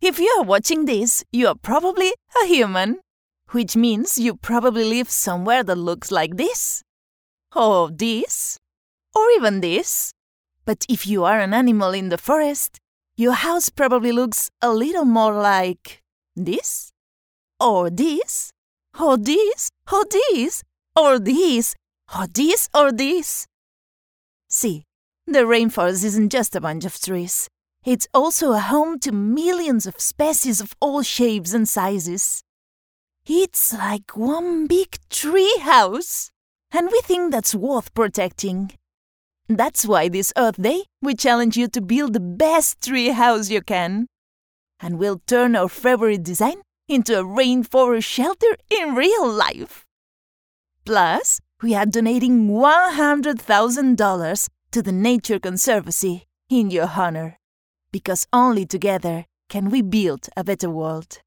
If you are watching this, you are probably a human, which means you probably live somewhere that looks like this, or this, or even this. But if you are an animal in the forest, your house probably looks a little more like this, or this, or this, or this, or this, or this, or this. See, the rainforest isn't just a bunch of trees. It's also a home to millions of species of all shapes and sizes. It's like one big treehouse, and we think that's worth protecting. That's why this Earth Day, we challenge you to build the best treehouse you can. And we'll turn our favorite design into a rainforest shelter in real life. Plus, we are donating $100,000 to the Nature Conservancy in your honor. Because only together can we build a better world.